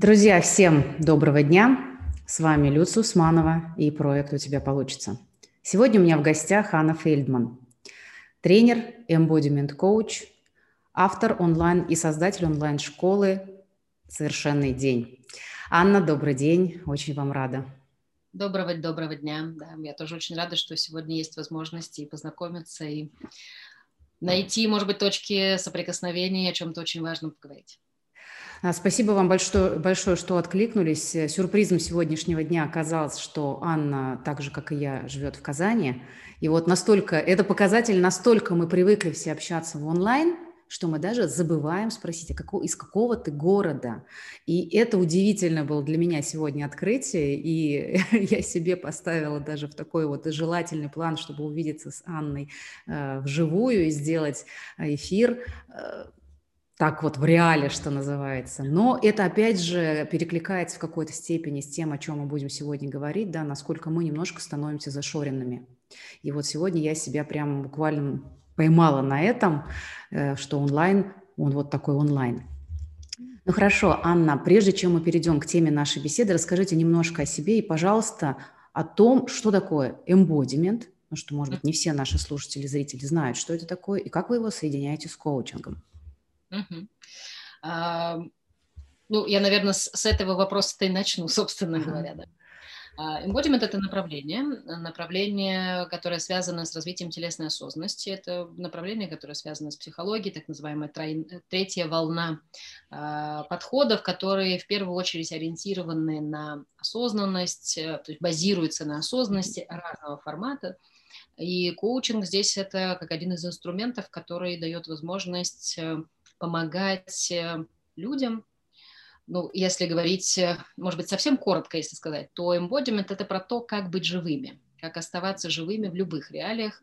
Друзья, всем доброго дня. С вами Люция Усманова и проект «У тебя получится». Сегодня у меня в гостях Анна Фельдман, тренер, embodiment коуч, автор онлайн и создатель онлайн-школы «Совершенный день». Анна, добрый день, очень вам рада. Доброго, доброго дня. Да, я тоже очень рада, что сегодня есть возможность и познакомиться, и найти, может быть, точки соприкосновения, о чем-то очень важном поговорить. А, спасибо вам большое, большое, что откликнулись. Сюрпризом сегодняшнего дня оказалось, что Анна, так же, как и я, живет в Казани. И вот настолько, это показатель, настолько мы привыкли все общаться в онлайн, что мы даже забываем спросить, а какого, из какого ты города. И это удивительно было для меня сегодня открытие, и я себе поставила даже в такой вот желательный план, чтобы увидеться с Анной э, вживую и сделать э, эфир. Э, так вот в реале, что называется. Но это, опять же, перекликается в какой-то степени с тем, о чем мы будем сегодня говорить, да, насколько мы немножко становимся зашоренными. И вот сегодня я себя прям буквально поймала на этом, э, что онлайн, он вот такой онлайн. Ну хорошо, Анна, прежде чем мы перейдем к теме нашей беседы, расскажите немножко о себе и, пожалуйста, о том, что такое embodiment, ну что, может быть, не все наши слушатели, зрители знают, что это такое, и как вы его соединяете с коучингом. Угу. А, ну, я, наверное, с, с этого вопроса-то и начну, собственно говоря, да. Embodiment – это направление, направление, которое связано с развитием телесной осознанности. Это направление, которое связано с психологией, так называемая третья волна а, подходов, которые в первую очередь ориентированы на осознанность, э, то есть базируются на осознанности разного формата. И коучинг здесь это как один из инструментов, который дает возможность э, помогать э, людям. Ну, если говорить, э, может быть, совсем коротко, если сказать, то embodiment – это про то, как быть живыми, как оставаться живыми в любых реалиях.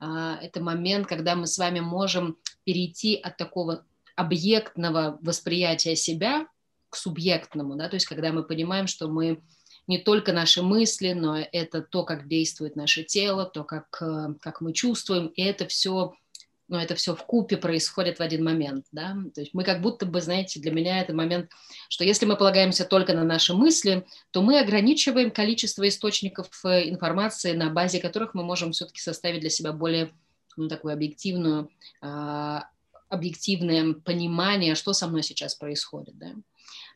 А, это момент, когда мы с вами можем перейти от такого объектного восприятия себя к субъектному, да, то есть когда мы понимаем, что мы не только наши мысли, но это то, как действует наше тело, то, как, э, как мы чувствуем, и это все но это все в купе происходит в один момент, да, то есть мы как будто бы, знаете, для меня это момент, что если мы полагаемся только на наши мысли, то мы ограничиваем количество источников э, информации, на базе которых мы можем все-таки составить для себя более, ну, такую объективную, а, объективное понимание, что со мной сейчас происходит, да.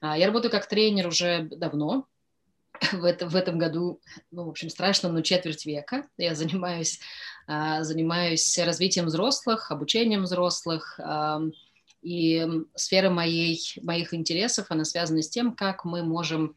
А, я работаю как тренер уже давно, в, это, в этом году, ну, в общем, страшно, но четверть века. Я занимаюсь, занимаюсь развитием взрослых, обучением взрослых, и сфера моей, моих интересов, она связана с тем, как мы можем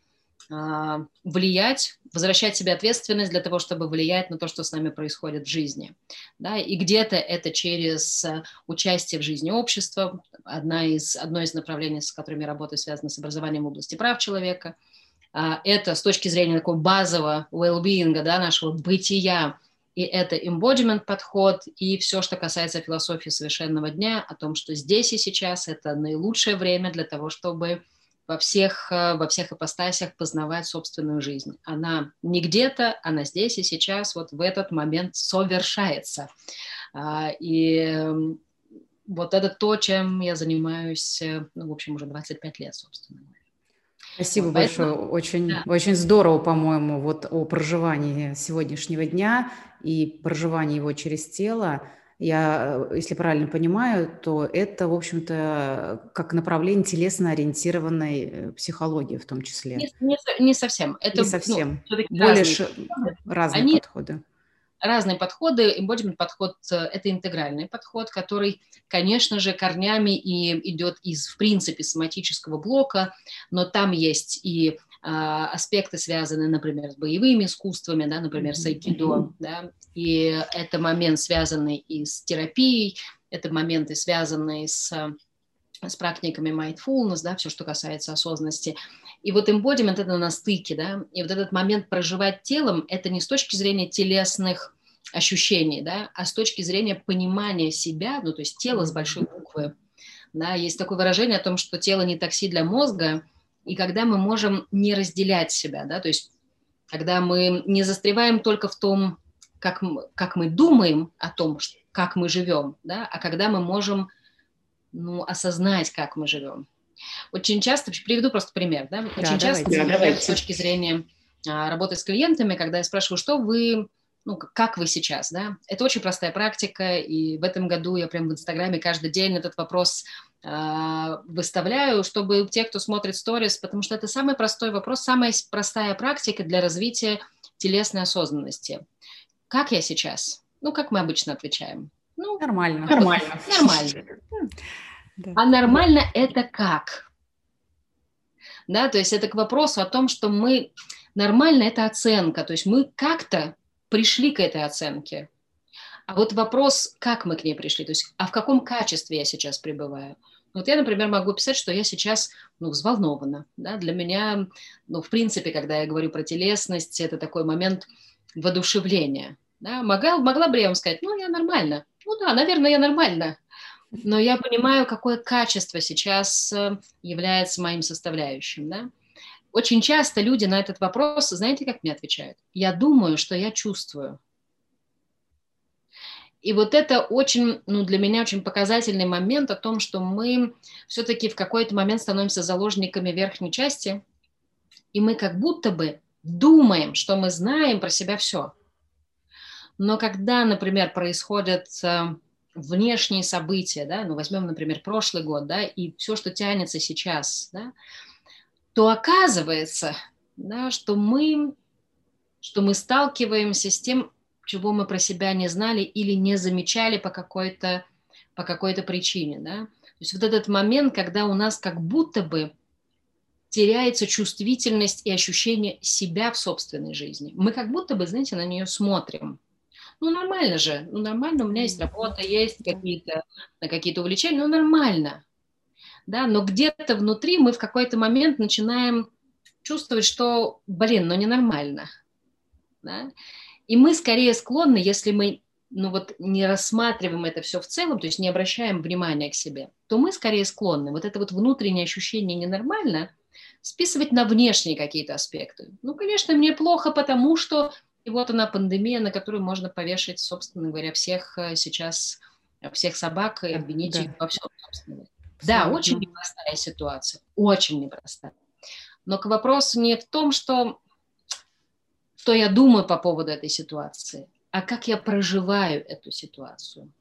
а, влиять, возвращать себе ответственность для того, чтобы влиять на то, что с нами происходит в жизни. Да? И где-то это через участие в жизни общества. Одна из, одно из направлений, с которыми я работаю, связано с образованием в области прав человека – а, это с точки зрения такого базового well-being, да, нашего бытия, и это embodiment подход, и все, что касается философии совершенного дня, о том, что здесь и сейчас это наилучшее время для того, чтобы во всех, э, во всех ипостасях познавать собственную жизнь. Она не где-то, она здесь и сейчас, вот в этот момент совершается. А, и вот это то, чем я занимаюсь, э, ну, в общем, уже 25 лет, собственно. Спасибо вот, большое. Поэтому, очень, да. очень здорово, по-моему, вот о проживании сегодняшнего дня и проживании его через тело. Я, э, если правильно понимаю, то это, в общем-то, как направление телесно-ориентированной э, психологии в том числе. Не, не, не совсем. Это, не совсем. Ну, Более разные, разные Они, подходы разные подходы. Embodiment подход – это интегральный подход, который, конечно же, корнями и идет из, в принципе, соматического блока, но там есть и а, аспекты, связанные, например, с боевыми искусствами, да, например, с айкидо, да, и это момент, связанный и с терапией, это моменты, связанные с с практиками mindfulness, да, все, что касается осознанности. И вот embodiment – это на стыке, да, и вот этот момент проживать телом – это не с точки зрения телесных ощущений, да, а с точки зрения понимания себя, ну, то есть тело с большой буквы, да, есть такое выражение о том, что тело не такси для мозга, и когда мы можем не разделять себя, да, то есть когда мы не застреваем только в том, как, как мы думаем о том, как мы живем, да, а когда мы можем ну, осознать, как мы живем. Очень часто, приведу просто пример, да, очень да, часто давайте. с точки зрения а, работы с клиентами, когда я спрашиваю, что вы ну, как вы сейчас, да? Это очень простая практика, и в этом году я прям в Инстаграме каждый день этот вопрос э, выставляю, чтобы те, кто смотрит сторис, потому что это самый простой вопрос, самая простая практика для развития телесной осознанности. Как я сейчас? Ну, как мы обычно отвечаем? Ну, нормально. Нормально. Нормально. А нормально это как? Да, то есть это к вопросу о том, что мы... Нормально это оценка, то есть мы как-то пришли к этой оценке. А вот вопрос, как мы к ней пришли, то есть, а в каком качестве я сейчас пребываю? Вот я, например, могу писать, что я сейчас ну, взволнована. Да? Для меня, ну, в принципе, когда я говорю про телесность, это такой момент воодушевления. Да? Могла, могла бы я вам сказать, ну, я нормально. Ну да, наверное, я нормально. Но я понимаю, какое качество сейчас э, является моим составляющим. Да? Очень часто люди на этот вопрос, знаете, как мне отвечают? Я думаю, что я чувствую. И вот это очень, ну, для меня очень показательный момент о том, что мы все-таки в какой-то момент становимся заложниками верхней части, и мы как будто бы думаем, что мы знаем про себя все. Но когда, например, происходят э, внешние события, да, ну, возьмем, например, прошлый год, да, и все, что тянется сейчас, да, то оказывается, да, что, мы, что мы сталкиваемся с тем, чего мы про себя не знали или не замечали по какой-то по какой-то причине. Да? То есть вот этот момент, когда у нас как будто бы теряется чувствительность и ощущение себя в собственной жизни. Мы как будто бы, знаете, на нее смотрим. Ну, нормально же, ну, нормально, у меня есть работа, есть какие-то какие увлечения, ну, нормально. Да, но где-то внутри мы в какой-то момент начинаем чувствовать, что, блин, ну ненормально, да, и мы скорее склонны, если мы ну вот не рассматриваем это все в целом, то есть не обращаем внимания к себе, то мы скорее склонны вот это вот внутреннее ощущение ненормально списывать на внешние какие-то аспекты. Ну, конечно, мне плохо, потому что и вот она пандемия, на которую можно повешать, собственно говоря, всех э, сейчас, всех собак и обвинить да. их во всем, собственно. Да, очень непростая ситуация, очень непростая. Но к вопросу не в том, что, что я думаю по поводу этой ситуации, а как я проживаю эту ситуацию.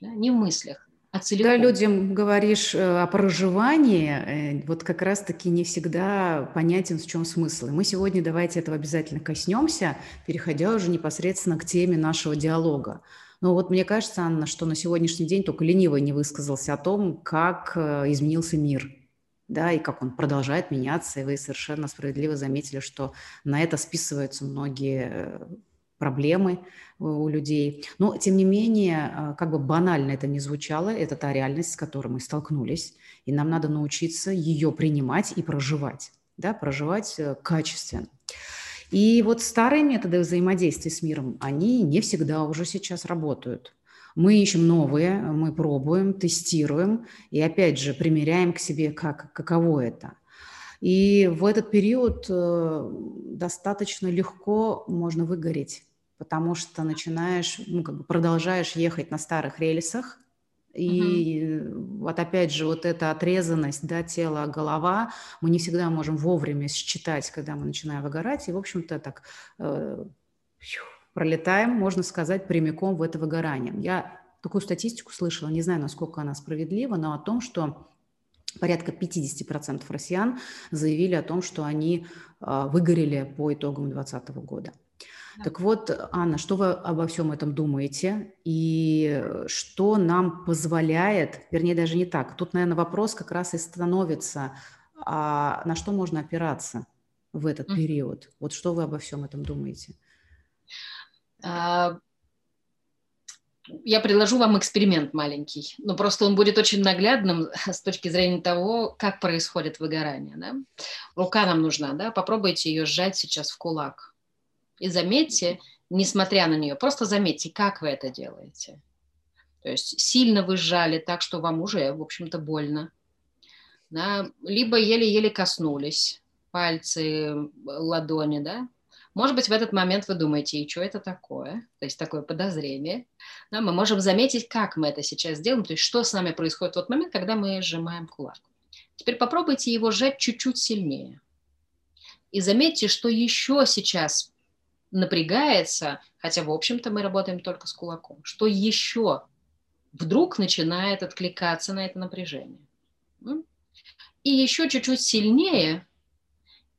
Да? Не в мыслях, а целиком. Когда людям говоришь э, о проживании, э, вот как раз-таки не всегда понятен, в чем смысл. И мы сегодня давайте этого обязательно коснемся, переходя уже непосредственно к теме нашего диалога. Но вот мне кажется, Анна, что на сегодняшний день только ленивый не высказался о том, как э, изменился мир, да, и как он продолжает меняться. И вы совершенно справедливо заметили, что на это списываются многие проблемы у людей. Но, тем не менее, э, как бы банально это не звучало, это та реальность, с которой мы столкнулись, и нам надо научиться ее принимать и проживать, да, проживать качественно. И вот старые методы взаимодействия с миром, они не всегда уже сейчас работают. Мы ищем новые, мы пробуем, тестируем и опять же примеряем к себе, как, каково это. И в этот период э, достаточно легко можно выгореть, потому что начинаешь, ну, как бы продолжаешь ехать на старых рельсах, и угу. вот опять же вот эта отрезанность, да, тела, голова, мы не всегда можем вовремя считать, когда мы начинаем выгорать, и, в общем-то, так э, пролетаем, можно сказать, прямиком в это выгорание. Я такую статистику слышала, не знаю, насколько она справедлива, но о том, что порядка 50% россиян заявили о том, что они э, выгорели по итогам 2020 года. Так вот, Анна, что вы обо всем этом думаете? И что нам позволяет, вернее, даже не так, тут, наверное, вопрос как раз и становится, а на что можно опираться в этот период? Вот что вы обо всем этом думаете? А, я предложу вам эксперимент маленький, но просто он будет очень наглядным с точки зрения того, как происходит выгорание. Да? Рука нам нужна, да? попробуйте ее сжать сейчас в кулак. И заметьте, несмотря на нее, просто заметьте, как вы это делаете. То есть сильно вы сжали так, что вам уже, в общем-то, больно. Да? Либо еле-еле коснулись пальцы, ладони, да? Может быть, в этот момент вы думаете, и что это такое? То есть такое подозрение. Да, мы можем заметить, как мы это сейчас делаем, то есть что с нами происходит в тот момент, когда мы сжимаем кулак. Теперь попробуйте его сжать чуть-чуть сильнее. И заметьте, что еще сейчас напрягается, хотя, в общем-то, мы работаем только с кулаком, что еще вдруг начинает откликаться на это напряжение. И еще чуть-чуть сильнее,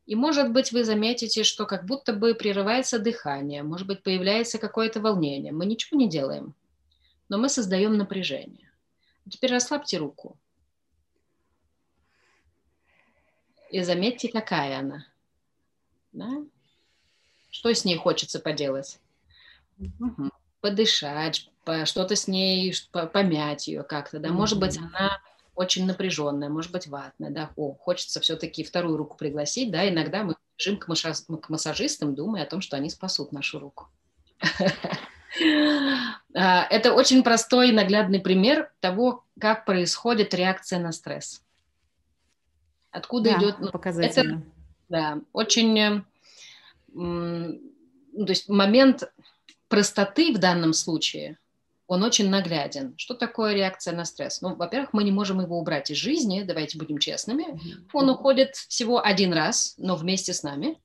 и, может быть, вы заметите, что как будто бы прерывается дыхание, может быть, появляется какое-то волнение. Мы ничего не делаем, но мы создаем напряжение. Теперь расслабьте руку. И заметьте, какая она. Да? Что с ней хочется поделать? Угу. Подышать, что-то с ней, помять ее как-то, да, может быть, она очень напряженная, может быть, ватная, да, о, хочется все-таки вторую руку пригласить, да, иногда мы бежим к, к массажистам, думая о том, что они спасут нашу руку. А, это очень простой и наглядный пример того, как происходит реакция на стресс. Откуда идет... Ну, показательно. Это, да, очень... Ну, то есть момент простоты в данном случае, он очень нагляден. Что такое реакция на стресс? Ну, во-первых, мы не можем его убрать из жизни, давайте будем честными. Он уходит всего один раз, но вместе с нами.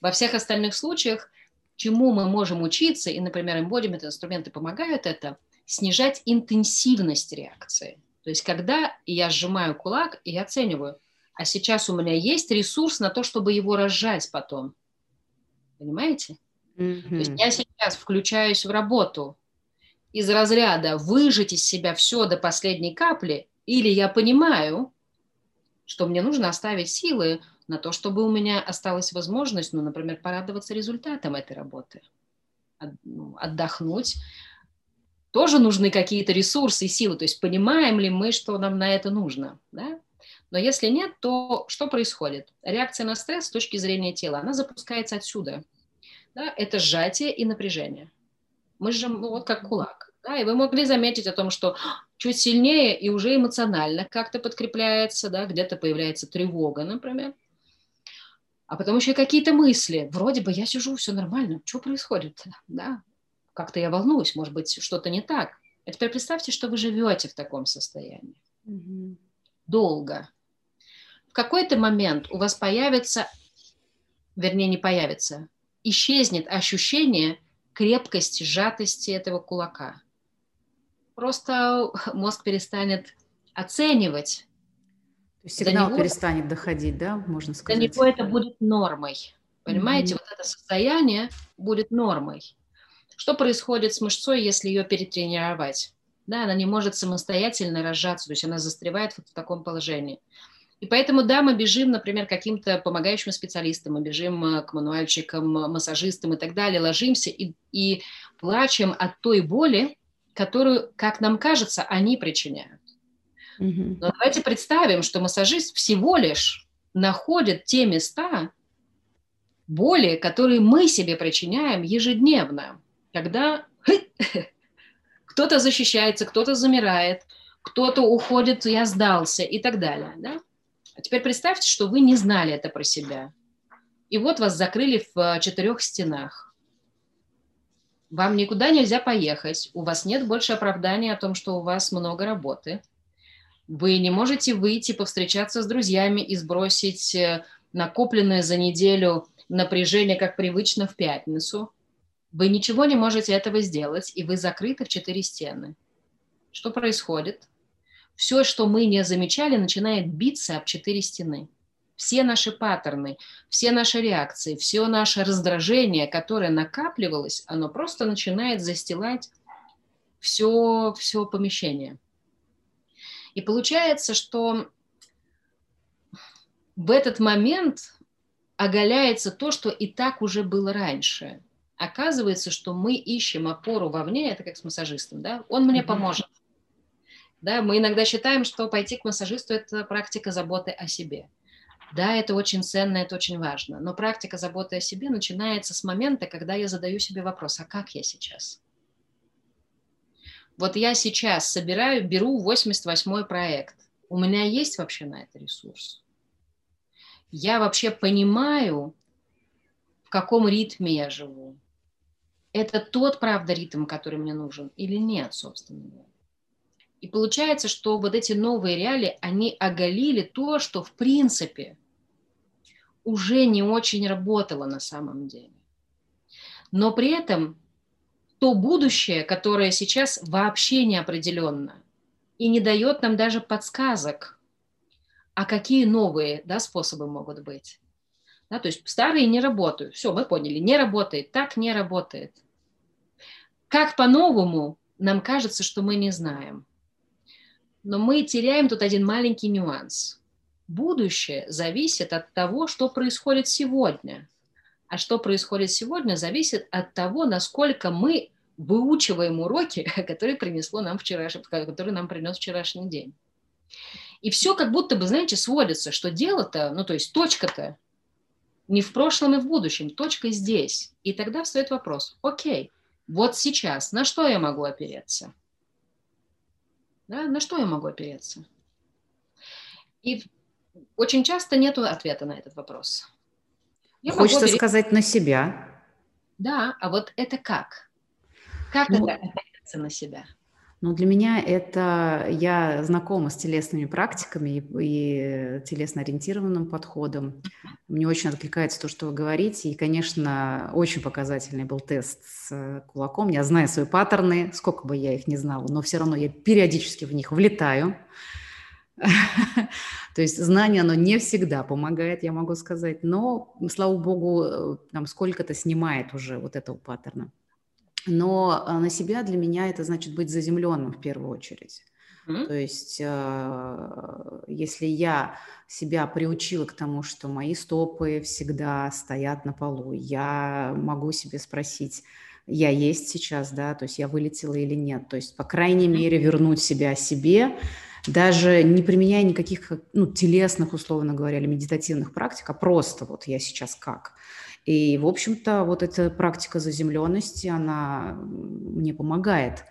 Во всех остальных случаях, чему мы можем учиться, и, например, embodiment инструменты помогают это, снижать интенсивность реакции. То есть, когда я сжимаю кулак и оцениваю, а сейчас у меня есть ресурс на то, чтобы его разжать потом. Понимаете? Mm-hmm. То есть я сейчас включаюсь в работу из разряда выжать из себя все до последней капли, или я понимаю, что мне нужно оставить силы на то, чтобы у меня осталась возможность, ну, например, порадоваться результатом этой работы, ну, отдохнуть. Тоже нужны какие-то ресурсы и силы, то есть понимаем ли мы, что нам на это нужно, да? Но если нет, то что происходит? Реакция на стресс с точки зрения тела, она запускается отсюда – да, это сжатие и напряжение. Мы же ну, вот как кулак. Да, и вы могли заметить о том, что чуть сильнее и уже эмоционально как-то подкрепляется, да, где-то появляется тревога, например. А потом еще какие-то мысли. Вроде бы я сижу, все нормально, что происходит? Да? Как-то я волнуюсь, может быть, что-то не так. А теперь представьте, что вы живете в таком состоянии. Долго. В какой-то момент у вас появится, вернее, не появится, исчезнет ощущение крепкости, сжатости этого кулака. Просто мозг перестанет оценивать. То есть сигнал него, перестанет доходить, да, можно сказать? Для него это будет нормой. Понимаете, mm-hmm. вот это состояние будет нормой. Что происходит с мышцой, если ее перетренировать? Да, она не может самостоятельно разжаться, то есть она застревает вот в таком положении. И поэтому, да, мы бежим, например, к каким-то помогающим специалистам, мы бежим э, к мануальщикам, массажистам и так далее, ложимся и, и плачем от той боли, которую, как нам кажется, они причиняют. Mm-hmm. Но давайте представим, что массажист всего лишь находит те места боли, которые мы себе причиняем ежедневно, когда кто-то защищается, кто-то замирает, кто-то уходит, я сдался и так далее. Да? А теперь представьте, что вы не знали это про себя. И вот вас закрыли в э, четырех стенах. Вам никуда нельзя поехать, у вас нет больше оправдания о том, что у вас много работы. Вы не можете выйти, повстречаться с друзьями и сбросить э, накопленное за неделю напряжение, как привычно, в пятницу. Вы ничего не можете этого сделать, и вы закрыты в четыре стены. Что происходит? Все, что мы не замечали, начинает биться об четыре стены. Все наши паттерны, все наши реакции, все наше раздражение, которое накапливалось, оно просто начинает застилать все, все помещение. И получается, что в этот момент оголяется то, что и так уже было раньше. Оказывается, что мы ищем опору вовне, это как с массажистом, да, он мне поможет. Да, мы иногда считаем, что пойти к массажисту – это практика заботы о себе. Да, это очень ценно, это очень важно. Но практика заботы о себе начинается с момента, когда я задаю себе вопрос, а как я сейчас? Вот я сейчас собираю, беру 88-й проект. У меня есть вообще на это ресурс? Я вообще понимаю, в каком ритме я живу? Это тот, правда, ритм, который мне нужен или нет, собственно говоря? И получается, что вот эти новые реалии, они оголили то, что в принципе уже не очень работало на самом деле. Но при этом то будущее, которое сейчас вообще неопределенно и не дает нам даже подсказок, а какие новые да, способы могут быть. Да, то есть старые не работают. Все, мы поняли, не работает, так не работает. Как по-новому, нам кажется, что мы не знаем. Но мы теряем тут один маленький нюанс. Будущее зависит от того, что происходит сегодня. А что происходит сегодня, зависит от того, насколько мы выучиваем уроки, которые принесло нам вчерашний, которые нам принес вчерашний день. И все как будто бы, знаете, сводится, что дело-то, ну то есть точка-то не в прошлом и в будущем, точка здесь. И тогда встает вопрос, окей, вот сейчас на что я могу опереться? Да, на что я могу опереться? И очень часто нет ответа на этот вопрос. Я Хочется опереться... сказать на себя. Да, а вот это как? Как ну, это опереться на себя? Ну, для меня это... Я знакома с телесными практиками и, и телесно-ориентированным подходом. Мне очень откликается то, что вы говорите. И, конечно, очень показательный был тест с кулаком. Я знаю свои паттерны, сколько бы я их не знала, но все равно я периодически в них влетаю. То есть знание, оно не всегда помогает, я могу сказать, но, слава богу, э, там сколько-то снимает уже вот этого паттерна. Но а, на себя для меня это значит быть заземленным в первую очередь. Mm-hmm. То есть, э, если я себя приучила к тому, что мои стопы всегда стоят на полу, я могу себе спросить, я есть сейчас, да, то есть я вылетела или нет. То есть, по крайней мере, вернуть себя себе, даже не применяя никаких ну, телесных, условно говоря, или медитативных практик, а просто вот я сейчас как. И, в общем-то, вот эта практика заземленности, она мне помогает.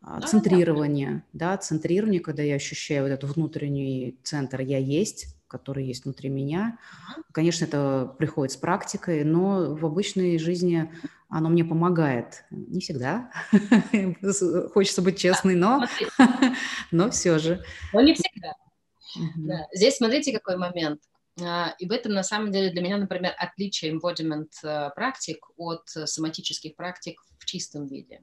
А, да, центрирование, да. да, центрирование, когда я ощущаю вот этот внутренний центр «я есть», который есть внутри меня. Конечно, это приходит с практикой, но в обычной жизни оно мне помогает. Не всегда. Хочется быть честной, но, но все же. Но не всегда. Да. Здесь смотрите, какой момент. А, и в этом, на самом деле, для меня, например, отличие embodiment э, практик от соматических практик в чистом виде.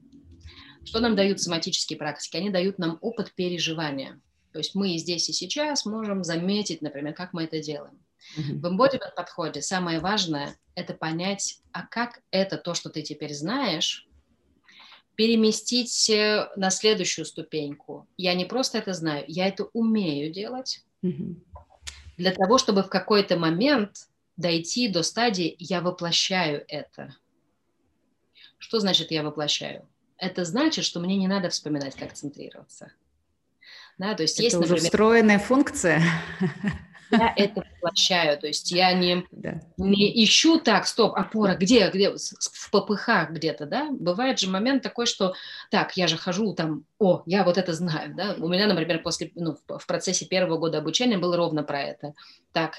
Что нам дают соматические практики? Они дают нам опыт переживания. То есть мы здесь и сейчас можем заметить, например, как мы это делаем. Mm-hmm. В embodiment подходе самое важное – это понять, а как это то, что ты теперь знаешь, переместить э, на следующую ступеньку. Я не просто это знаю, я это умею делать. Mm-hmm для того, чтобы в какой-то момент дойти до стадии «я воплощаю это». Что значит «я воплощаю»? Это значит, что мне не надо вспоминать, как центрироваться. Да, то есть это есть, уже например, встроенная функция. Я это воплощаю, то есть я не, да. не ищу так, стоп, опора, где, где, в попыхах где-то, да? Бывает же момент такой, что так, я же хожу там, о, я вот это знаю, да? У меня, например, после, ну, в процессе первого года обучения было ровно про это. Так,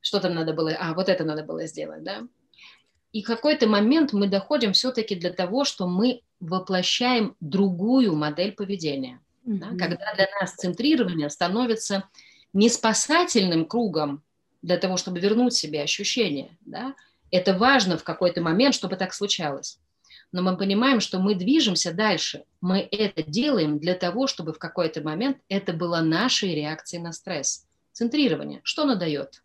что там надо было, а, вот это надо было сделать, да? И какой-то момент мы доходим все-таки для того, что мы воплощаем другую модель поведения. Mm-hmm. Да? Когда для нас центрирование становится не спасательным кругом для того, чтобы вернуть себе ощущение. Да? Это важно в какой-то момент, чтобы так случалось. Но мы понимаем, что мы движемся дальше. Мы это делаем для того, чтобы в какой-то момент это было нашей реакцией на стресс. Центрирование. Что оно дает?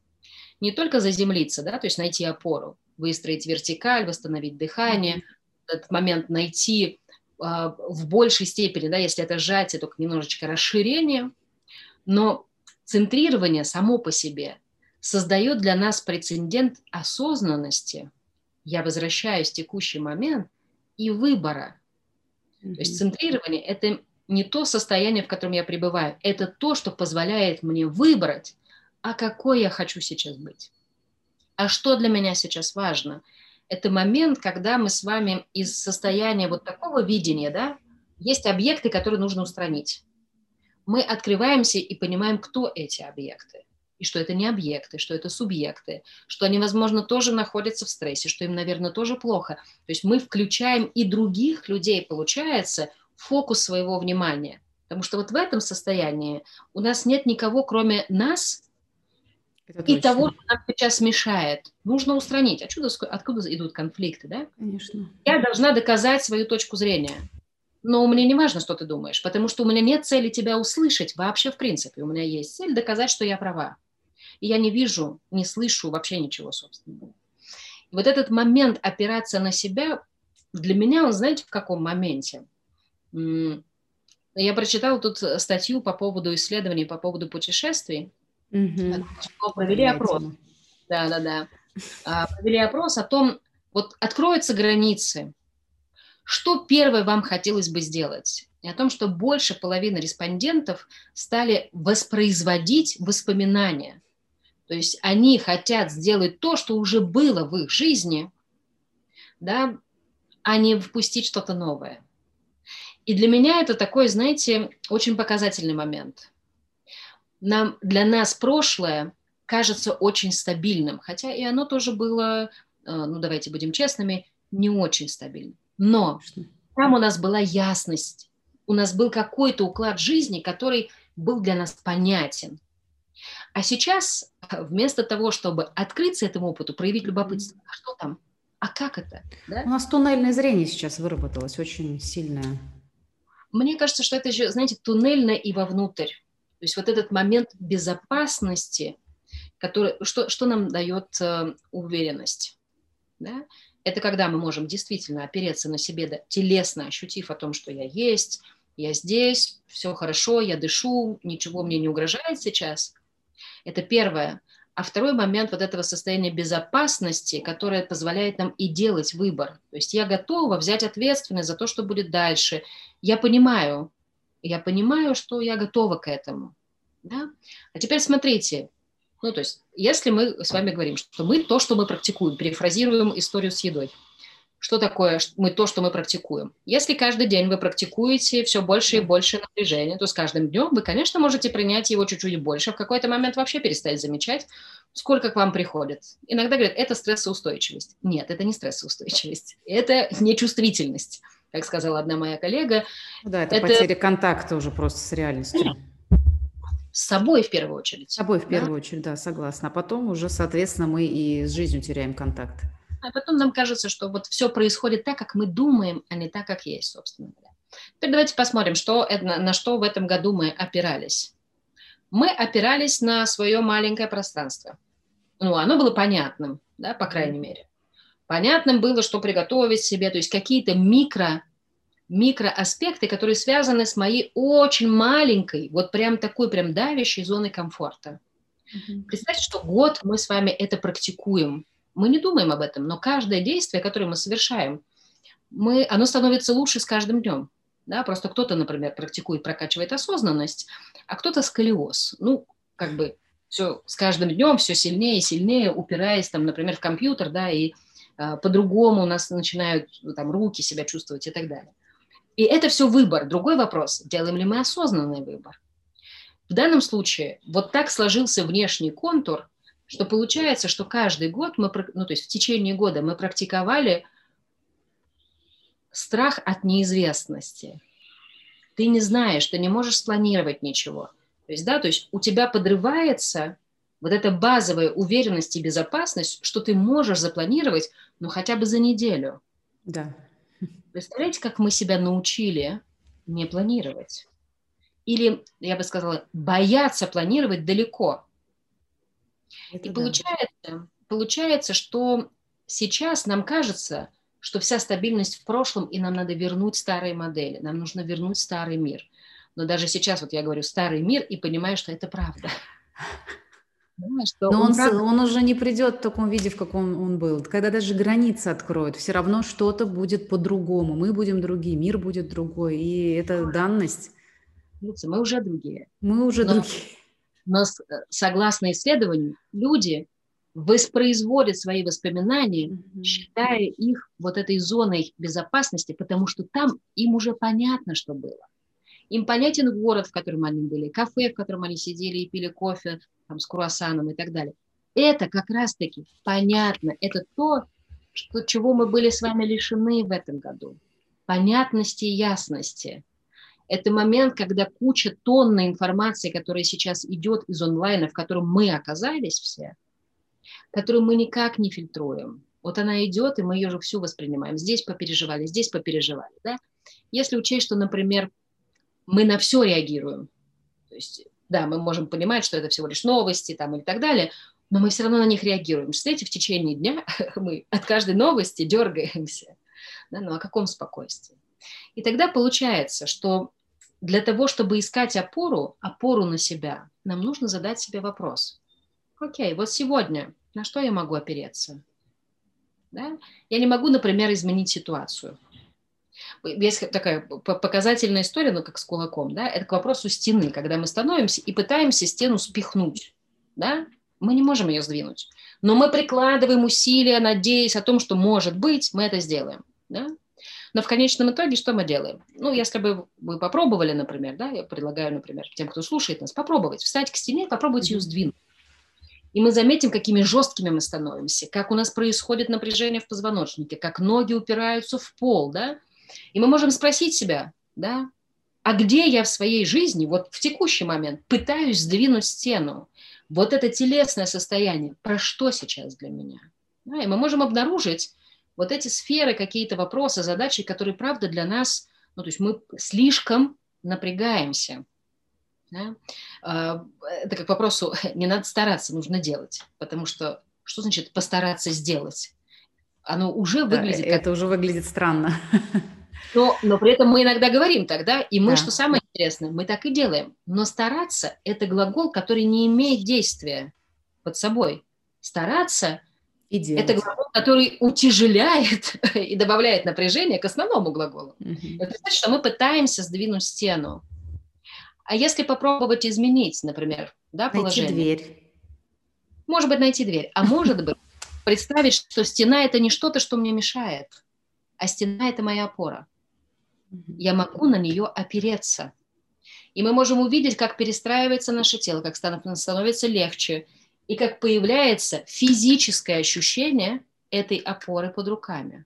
Не только заземлиться, да, то есть найти опору, выстроить вертикаль, восстановить дыхание, этот момент найти э, в большей степени, да, если это сжатие, только немножечко расширение, но Центрирование само по себе создает для нас прецедент осознанности. Я возвращаюсь в текущий момент и выбора. Mm-hmm. То есть центрирование – это не то состояние, в котором я пребываю, это то, что позволяет мне выбрать, а какой я хочу сейчас быть. А что для меня сейчас важно? Это момент, когда мы с вами из состояния вот такого видения, да, есть объекты, которые нужно устранить мы открываемся и понимаем, кто эти объекты. И что это не объекты, что это субъекты, что они, возможно, тоже находятся в стрессе, что им, наверное, тоже плохо. То есть мы включаем и других людей, получается, в фокус своего внимания. Потому что вот в этом состоянии у нас нет никого, кроме нас и того, что нам сейчас мешает. Нужно устранить. Откуда, откуда идут конфликты, да? Конечно. Я должна доказать свою точку зрения. Но мне не важно, что ты думаешь, потому что у меня нет цели тебя услышать вообще в принципе. У меня есть цель доказать, что я права. И я не вижу, не слышу вообще ничего, собственно. И вот этот момент опираться на себя, для меня, он, знаете, в каком моменте? Я прочитала тут статью по поводу исследований, по поводу путешествий. Угу. Провели опрос. Да, да, да. Провели опрос о том, вот откроются границы, что первое вам хотелось бы сделать? И о том, что больше половины респондентов стали воспроизводить воспоминания. То есть они хотят сделать то, что уже было в их жизни, да, а не впустить что-то новое. И для меня это такой, знаете, очень показательный момент. Нам, для нас прошлое кажется очень стабильным, хотя и оно тоже было, э, ну давайте будем честными, не очень стабильным. Но там у нас была ясность, у нас был какой-то уклад жизни, который был для нас понятен. А сейчас вместо того, чтобы открыться этому опыту, проявить любопытство, а что там, а как это? Да? У нас туннельное зрение сейчас выработалось, очень сильное. Мне кажется, что это еще, знаете, туннельное и вовнутрь. То есть вот этот момент безопасности, который, что, что нам дает э, уверенность. Да? Это когда мы можем действительно опереться на себе, телесно ощутив о том, что я есть, я здесь, все хорошо, я дышу, ничего мне не угрожает сейчас. Это первое. А второй момент вот этого состояния безопасности, которое позволяет нам и делать выбор. То есть я готова взять ответственность за то, что будет дальше. Я понимаю, я понимаю, что я готова к этому. Да? А теперь смотрите, ну, то есть, если мы с вами говорим, что мы то, что мы практикуем, перефразируем историю с едой. Что такое мы то, что мы практикуем? Если каждый день вы практикуете все больше и больше напряжения, то с каждым днем вы, конечно, можете принять его чуть-чуть больше, в какой-то момент вообще перестать замечать, сколько к вам приходит. Иногда говорят, это стрессоустойчивость. Нет, это не стрессоустойчивость, это нечувствительность, как сказала одна моя коллега. Да, это, это... потеря контакта уже просто с реальностью с собой в первую очередь. С собой в первую да? очередь, да, согласна. А потом уже, соответственно, мы и с жизнью теряем контакт. А потом нам кажется, что вот все происходит так, как мы думаем, а не так, как есть, собственно говоря. Теперь давайте посмотрим, что на что в этом году мы опирались. Мы опирались на свое маленькое пространство. Ну, оно было понятным, да, по крайней мере. Понятным было, что приготовить себе, то есть какие-то микро микроаспекты, которые связаны с моей очень маленькой, вот прям такой прям давящей зоной комфорта. Mm-hmm. Представьте, что год мы с вами это практикуем. Мы не думаем об этом, но каждое действие, которое мы совершаем, мы, оно становится лучше с каждым днем. Да? Просто кто-то, например, практикует, прокачивает осознанность, а кто-то сколиоз. Ну, как бы все с каждым днем все сильнее и сильнее, упираясь, там, например, в компьютер, да, и э, по-другому у нас начинают там руки себя чувствовать и так далее. И это все выбор. Другой вопрос, делаем ли мы осознанный выбор. В данном случае вот так сложился внешний контур, что получается, что каждый год мы, ну то есть в течение года мы практиковали страх от неизвестности. Ты не знаешь, ты не можешь спланировать ничего. То есть, да, то есть у тебя подрывается вот эта базовая уверенность и безопасность, что ты можешь запланировать, ну, хотя бы за неделю. Да. Представляете, как мы себя научили не планировать? Или, я бы сказала, бояться планировать далеко. Это И да. получается, получается, что сейчас нам кажется, что вся стабильность в прошлом, и нам надо вернуть старые модели, нам нужно вернуть старый мир. Но даже сейчас вот я говорю старый мир и понимаю, что это правда. Что Но он, он, он уже не придет в таком виде, в каком он был. Когда даже границы откроют, все равно что-то будет по-другому. Мы будем другие, мир будет другой. И это данность. Мы уже другие. Мы уже но, другие. Но согласно исследованию, люди воспроизводят свои воспоминания, mm-hmm. считая их вот этой зоной безопасности, потому что там им уже понятно, что было. Им понятен город, в котором они были, кафе, в котором они сидели и пили кофе там, с круассаном и так далее. Это как раз-таки понятно. Это то, что, чего мы были с вами лишены в этом году. Понятности и ясности. Это момент, когда куча тонны информации, которая сейчас идет из онлайна, в котором мы оказались все, которую мы никак не фильтруем. Вот она идет, и мы ее же всю воспринимаем. Здесь попереживали, здесь попереживали. Да? Если учесть, что, например, мы на все реагируем, то есть, да, мы можем понимать, что это всего лишь новости там, и так далее, но мы все равно на них реагируем. Представляете, в течение дня мы от каждой новости дергаемся. Да? Ну о каком спокойствии? И тогда получается, что для того, чтобы искать опору, опору на себя, нам нужно задать себе вопрос. Окей, вот сегодня на что я могу опереться? Да? Я не могу, например, изменить ситуацию. Есть такая показательная история, ну, как с кулаком, да, это к вопросу стены, когда мы становимся и пытаемся стену спихнуть, да, мы не можем ее сдвинуть, но мы прикладываем усилия, надеясь о том, что, может быть, мы это сделаем, да, но в конечном итоге что мы делаем? Ну, если бы вы попробовали, например, да, я предлагаю, например, тем, кто слушает нас, попробовать, встать к стене и попробовать ее сдвинуть. И мы заметим, какими жесткими мы становимся, как у нас происходит напряжение в позвоночнике, как ноги упираются в пол, да? И мы можем спросить себя, да, а где я в своей жизни, вот в текущий момент, пытаюсь сдвинуть стену? Вот это телесное состояние, про что сейчас для меня? Да, и мы можем обнаружить вот эти сферы, какие-то вопросы, задачи, которые, правда, для нас, ну, то есть мы слишком напрягаемся. Да? А, это как вопросу, не надо стараться, нужно делать. Потому что что значит постараться сделать? Оно уже выглядит... Да, это уже выглядит странно. Но, но при этом мы иногда говорим тогда, и мы, да. что самое интересное, мы так и делаем. Но стараться – это глагол, который не имеет действия под собой. Стараться – это глагол, который утяжеляет и добавляет напряжение к основному глаголу. Угу. Это значит, что мы пытаемся сдвинуть стену. А если попробовать изменить, например, да, положение? Найти дверь. Может быть, найти дверь. А может быть, представить, что стена – это не что-то, что мне мешает, а стена – это моя опора. Я могу на нее опереться. И мы можем увидеть, как перестраивается наше тело, как становится легче, и как появляется физическое ощущение этой опоры под руками.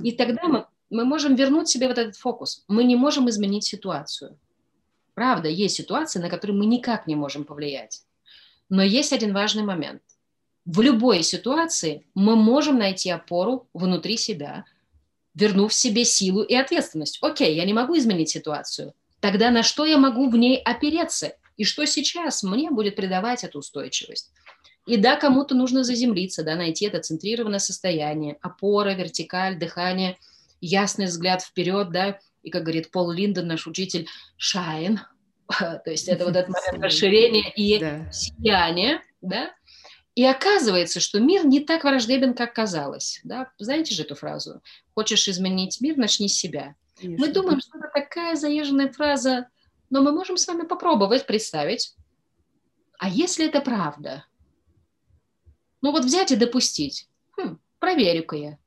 И тогда мы, мы можем вернуть себе вот этот фокус. Мы не можем изменить ситуацию. Правда, есть ситуации, на которые мы никак не можем повлиять. Но есть один важный момент. В любой ситуации мы можем найти опору внутри себя, вернув себе силу и ответственность. Окей, я не могу изменить ситуацию. Тогда на что я могу в ней опереться? И что сейчас мне будет придавать эту устойчивость? И да, кому-то нужно заземлиться, да, найти это центрированное состояние, опора, вертикаль, дыхание, ясный взгляд вперед, да, и, как говорит Пол Линдон, наш учитель, shine, то есть это вот этот момент расширения и да. сияния, да, и оказывается, что мир не так враждебен, как казалось. Да? Знаете же эту фразу? Хочешь изменить мир, начни с себя. Конечно. Мы думаем, что это такая заезженная фраза, но мы можем с вами попробовать представить, а если это правда? Ну вот взять и допустить. Хм, проверю-ка я.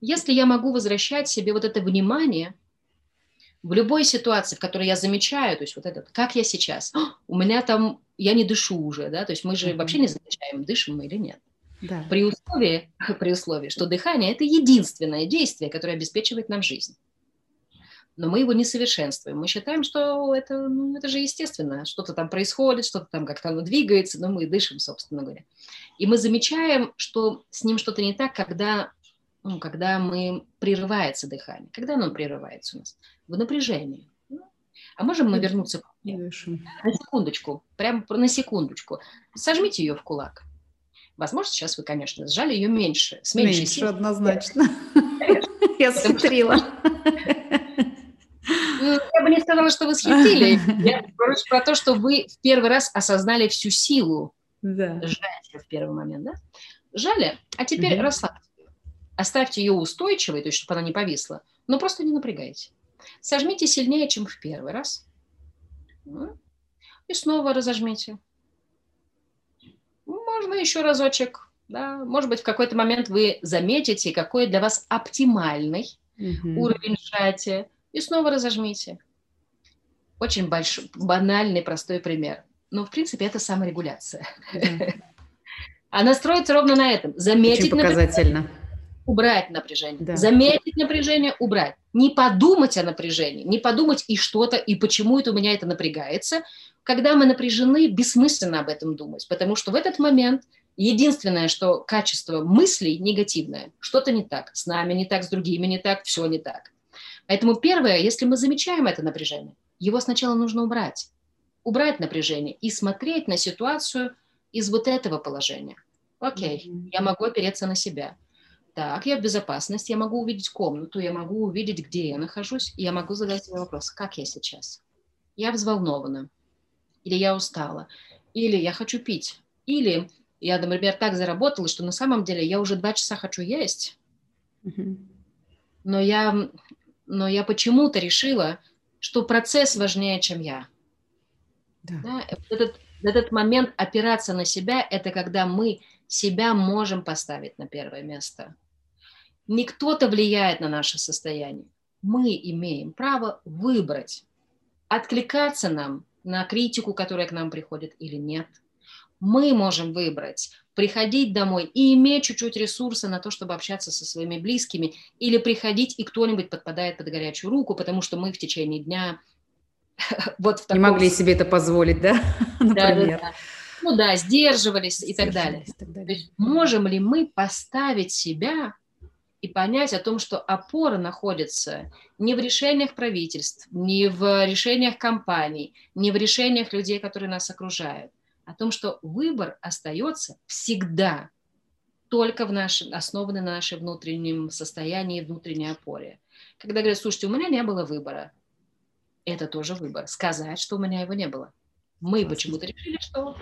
Если я могу возвращать себе вот это внимание – в любой ситуации, в которой я замечаю, то есть вот этот, как я сейчас, у меня там, я не дышу уже, да, то есть мы же вообще не замечаем, дышим мы или нет. Да. При, условии, при условии, что дыхание – это единственное действие, которое обеспечивает нам жизнь. Но мы его не совершенствуем. Мы считаем, что это, ну, это же естественно. Что-то там происходит, что-то там как-то оно двигается, но мы дышим, собственно говоря. И мы замечаем, что с ним что-то не так, когда ну, когда мы прерывается дыхание. Когда оно прерывается у нас? В напряжении. А можем мы вернуться на секундочку, прямо на секундочку. Сожмите ее в кулак. Возможно, сейчас вы, конечно, сжали ее меньше, с меньшей меньше, силой. однозначно. Я схитрила. Ну, я бы не сказала, что вы схитрили. Я говорю про то, что вы в первый раз осознали всю силу да. сжатия в первый момент. Да? Жали, а теперь угу. расслабьте. Оставьте ее устойчивой, то есть чтобы она не повисла, но просто не напрягайте. Сожмите сильнее, чем в первый раз. И снова разожмите. Можно еще разочек. Да? Может быть, в какой-то момент вы заметите, какой для вас оптимальный угу. уровень сжатия. И снова разожмите. Очень большой, банальный, простой пример. Но, в принципе, это саморегуляция. Да. Она строится ровно на этом. Заметить, Очень показательно. Например, убрать напряжение. Да. Заметить напряжение, убрать. Не подумать о напряжении, не подумать и что-то, и почему это у меня это напрягается. Когда мы напряжены, бессмысленно об этом думать, потому что в этот момент единственное, что качество мыслей негативное, что-то не так, с нами не так, с другими не так, все не так. Поэтому первое, если мы замечаем это напряжение, его сначала нужно убрать. Убрать напряжение и смотреть на ситуацию из вот этого положения. Окей, mm-hmm. я могу опереться на себя. Так, я в безопасности, я могу увидеть комнату, я могу увидеть, где я нахожусь, и я могу задать себе вопрос, как я сейчас? Я взволнована, или я устала, или я хочу пить, или я, например, так заработала, что на самом деле я уже два часа хочу есть, но я, но я почему-то решила, что процесс важнее, чем я. Да. Да? Этот, этот момент опираться на себя – это когда мы себя можем поставить на первое место. Не кто-то влияет на наше состояние. Мы имеем право выбрать, откликаться нам на критику, которая к нам приходит или нет. Мы можем выбрать, приходить домой и иметь чуть-чуть ресурса на то, чтобы общаться со своими близкими, или приходить, и кто-нибудь подпадает под горячую руку, потому что мы в течение дня вот в таком... Не могли себе это позволить, да? Например. Да, да, да ну да, сдерживались и так далее. И так далее. То есть можем ли мы поставить себя и понять о том, что опора находится не в решениях правительств, не в решениях компаний, не в решениях людей, которые нас окружают, о том, что выбор остается всегда только в нашем, основанный на нашем внутреннем состоянии, внутренней опоре. Когда говорят, слушайте, у меня не было выбора, это тоже выбор. Сказать, что у меня его не было. Мы почему-то решили, что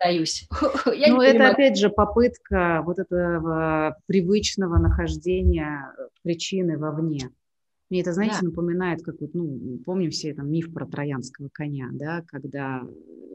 Сдаюсь. Ну, это опять же попытка вот этого привычного нахождения причины вовне. Мне это, знаете, да. напоминает, как вот, ну, помним все там миф про троянского коня, да, когда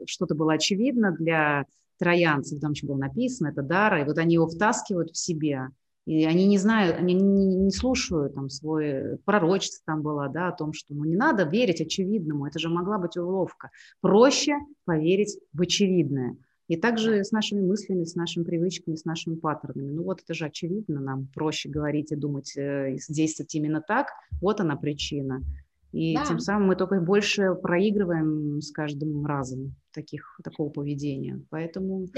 что-то было очевидно для троянцев, там еще было написано, это дара, и вот они его втаскивают в себе, и они не знают, они не, не слушают там свой пророчество там было, да, о том, что ну не надо верить очевидному, это же могла быть уловка. Проще поверить в очевидное. И также с нашими мыслями, с нашими привычками, с нашими паттернами. Ну вот это же очевидно, нам проще говорить и думать, э, действовать именно так. Вот она причина. И да. тем самым мы только больше проигрываем с каждым разом таких, такого поведения. Поэтому...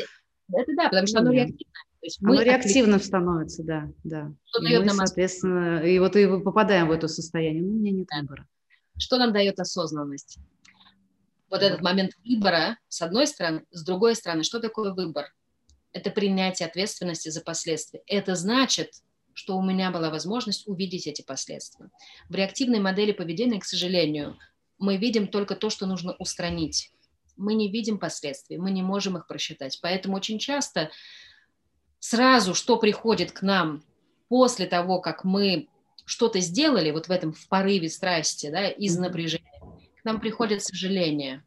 Это да, потому что оно реактивно Оно реактивно становится, да, да. Что и мы, соответственно, и вот и попадаем в это состояние. Ну, у меня нет выбора. Что нам дает осознанность? Вот этот момент выбора, с одной стороны, с другой стороны, что такое выбор? Это принятие ответственности за последствия. Это значит, что у меня была возможность увидеть эти последствия. В реактивной модели поведения, к сожалению, мы видим только то, что нужно устранить. Мы не видим последствий, мы не можем их просчитать. Поэтому очень часто сразу, что приходит к нам после того, как мы что-то сделали, вот в этом в порыве страсти, да, из напряжения, нам приходит сожаление.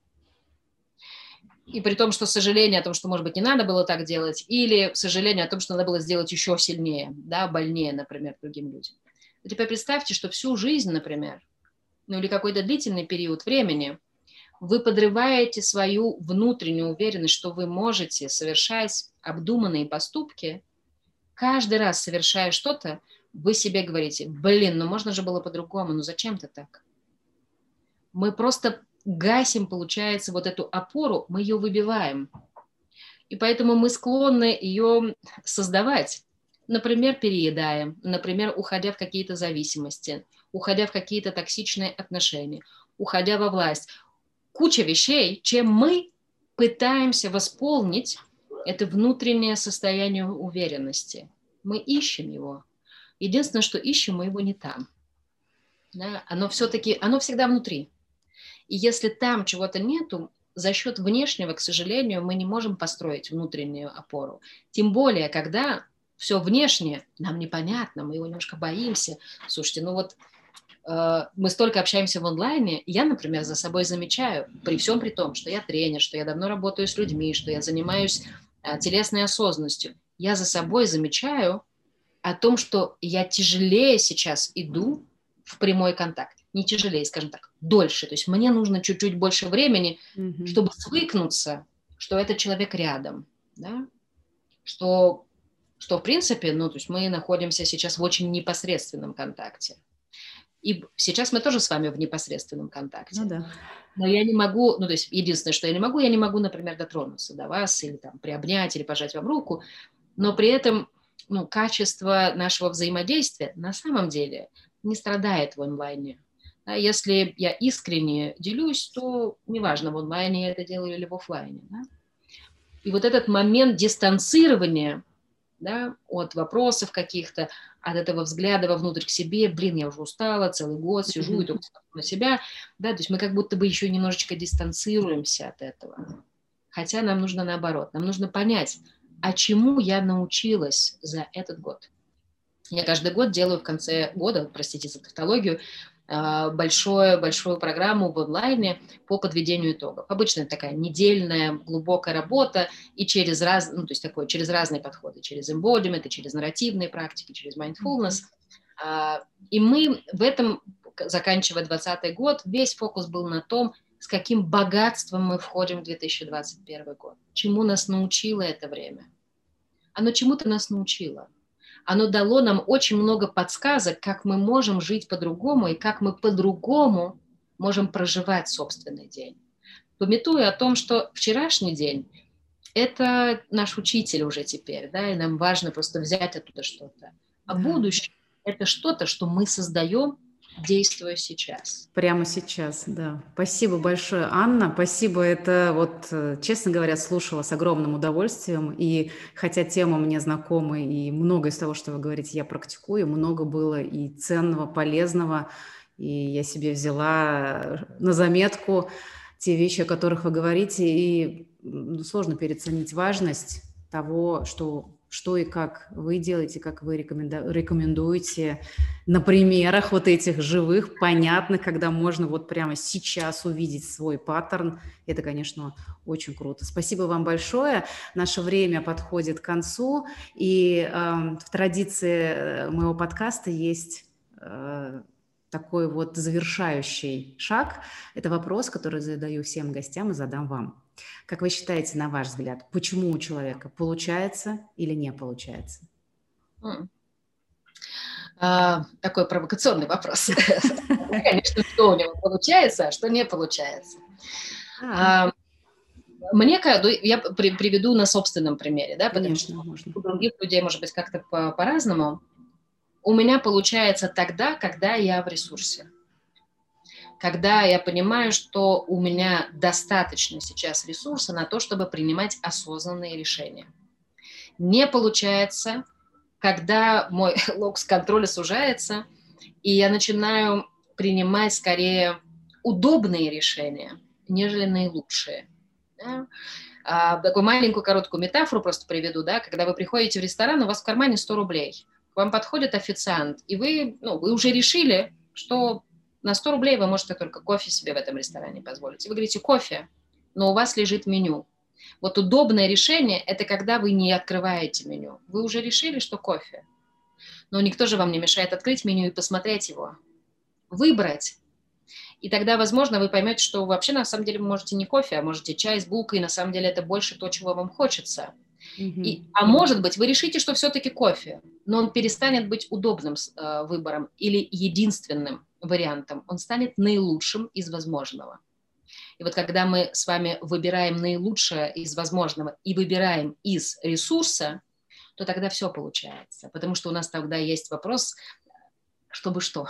И при том, что сожаление о том, что, может быть, не надо было так делать, или сожаление о том, что надо было сделать еще сильнее, да, больнее, например, другим людям. А теперь представьте, что всю жизнь, например, ну или какой-то длительный период времени – вы подрываете свою внутреннюю уверенность, что вы можете совершать обдуманные поступки. Каждый раз, совершая что-то, вы себе говорите, блин, ну можно же было по-другому, ну зачем ты так? Мы просто гасим, получается, вот эту опору, мы ее выбиваем. И поэтому мы склонны ее создавать. Например, переедаем, например, уходя в какие-то зависимости, уходя в какие-то токсичные отношения, уходя во власть, куча вещей, чем мы пытаемся восполнить это внутреннее состояние уверенности. Мы ищем его. Единственное, что ищем, мы его не там. Да? Оно все-таки, оно всегда внутри. И если там чего-то нету, за счет внешнего, к сожалению, мы не можем построить внутреннюю опору. Тем более, когда все внешнее нам непонятно, мы его немножко боимся. Слушайте, ну вот Э, мы столько общаемся в онлайне, я, например, за собой замечаю, при всем при том, что я тренер, что я давно работаю с людьми, что я занимаюсь э, телесной осознанностью, я за собой замечаю о том, что я тяжелее сейчас иду в прямой контакт. Не тяжелее, скажем так, дольше. То есть мне нужно чуть-чуть больше времени, mm-hmm. чтобы свыкнуться, что этот человек рядом, да? что что, в принципе, ну, то есть мы находимся сейчас в очень непосредственном контакте. И сейчас мы тоже с вами в непосредственном контакте. Ну да. Но я не могу, ну, то есть единственное, что я не могу, я не могу, например, дотронуться до вас или там приобнять или пожать вам руку, но при этом, ну, качество нашего взаимодействия на самом деле не страдает в онлайне. Да, если я искренне делюсь, то неважно, в онлайне я это делаю или в офлайне. Да? И вот этот момент дистанцирования да, от вопросов каких-то, от этого взгляда вовнутрь к себе, блин, я уже устала, целый год сижу и только на себя, да, то есть мы как будто бы еще немножечко дистанцируемся от этого. Хотя нам нужно наоборот, нам нужно понять, а чему я научилась за этот год. Я каждый год делаю в конце года, простите за тавтологию, а, большую, большую программу в онлайне по подведению итогов. Обычно это такая недельная глубокая работа и через, раз, ну, то есть такое, через разные подходы, через embodiment, и через нарративные практики, через mindfulness. А, и мы в этом, заканчивая 2020 год, весь фокус был на том, с каким богатством мы входим в 2021 год, чему нас научило это время. Оно чему-то нас научило – оно дало нам очень много подсказок, как мы можем жить по-другому и как мы по-другому можем проживать собственный день. Пометуя о том, что вчерашний день – это наш учитель уже теперь, да, и нам важно просто взять оттуда что-то. А да. будущее – это что-то, что мы создаем действуя сейчас. Прямо сейчас, да. Спасибо большое, Анна. Спасибо. Это вот, честно говоря, слушала с огромным удовольствием. И хотя тема мне знакома, и много из того, что вы говорите, я практикую, много было и ценного, полезного. И я себе взяла на заметку те вещи, о которых вы говорите. И сложно переоценить важность того, что что и как вы делаете, как вы рекоменду- рекомендуете на примерах вот этих живых, понятных, когда можно вот прямо сейчас увидеть свой паттерн. Это, конечно, очень круто. Спасибо вам большое. Наше время подходит к концу, и э, в традиции э, моего подкаста есть э, такой вот завершающий шаг. Это вопрос, который задаю всем гостям и задам вам. Как вы считаете, на ваш взгляд, почему у человека получается или не получается? А, такой провокационный вопрос. Конечно, что у него получается, а что не получается. А, мне кажется, я приведу на собственном примере, да, потому что у других людей может быть как-то по-разному. У меня получается тогда, когда я в ресурсе когда я понимаю, что у меня достаточно сейчас ресурса на то, чтобы принимать осознанные решения. Не получается, когда мой локс контроля сужается, и я начинаю принимать скорее удобные решения, нежели наилучшие. Да? А, такую маленькую короткую метафору просто приведу, да, когда вы приходите в ресторан, у вас в кармане 100 рублей, вам подходит официант, и вы, ну, вы уже решили, что на 100 рублей вы можете только кофе себе в этом ресторане позволить. И вы говорите кофе, но у вас лежит меню. Вот удобное решение – это когда вы не открываете меню. Вы уже решили, что кофе. Но никто же вам не мешает открыть меню и посмотреть его. Выбрать. И тогда, возможно, вы поймете, что вообще на самом деле вы можете не кофе, а можете чай с булкой, и на самом деле это больше то, чего вам хочется. Mm-hmm. И, а может быть, вы решите, что все-таки кофе, но он перестанет быть удобным э, выбором или единственным вариантом, он станет наилучшим из возможного. И вот когда мы с вами выбираем наилучшее из возможного и выбираем из ресурса, то тогда все получается. Потому что у нас тогда есть вопрос, чтобы что.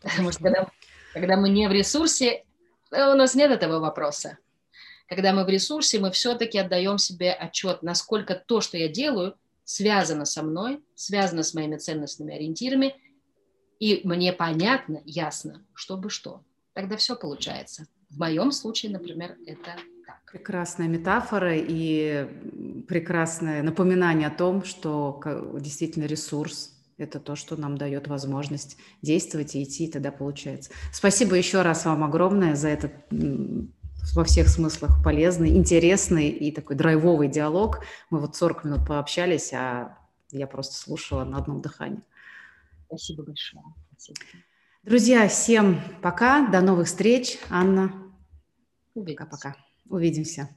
Потому что когда, когда мы не в ресурсе, э, у нас нет этого вопроса. Когда мы в ресурсе, мы все-таки отдаем себе отчет, насколько то, что я делаю, связано со мной, связано с моими ценностными ориентирами и мне понятно, ясно, чтобы что. Тогда все получается. В моем случае, например, это так. Прекрасная метафора и прекрасное напоминание о том, что действительно ресурс – это то, что нам дает возможность действовать и идти, и тогда получается. Спасибо еще раз вам огромное за этот во всех смыслах полезный, интересный и такой драйвовый диалог. Мы вот 40 минут пообщались, а я просто слушала на одном дыхании. Спасибо большое. Спасибо. Друзья, всем пока, до новых встреч. Анна, пока-пока. Увидимся.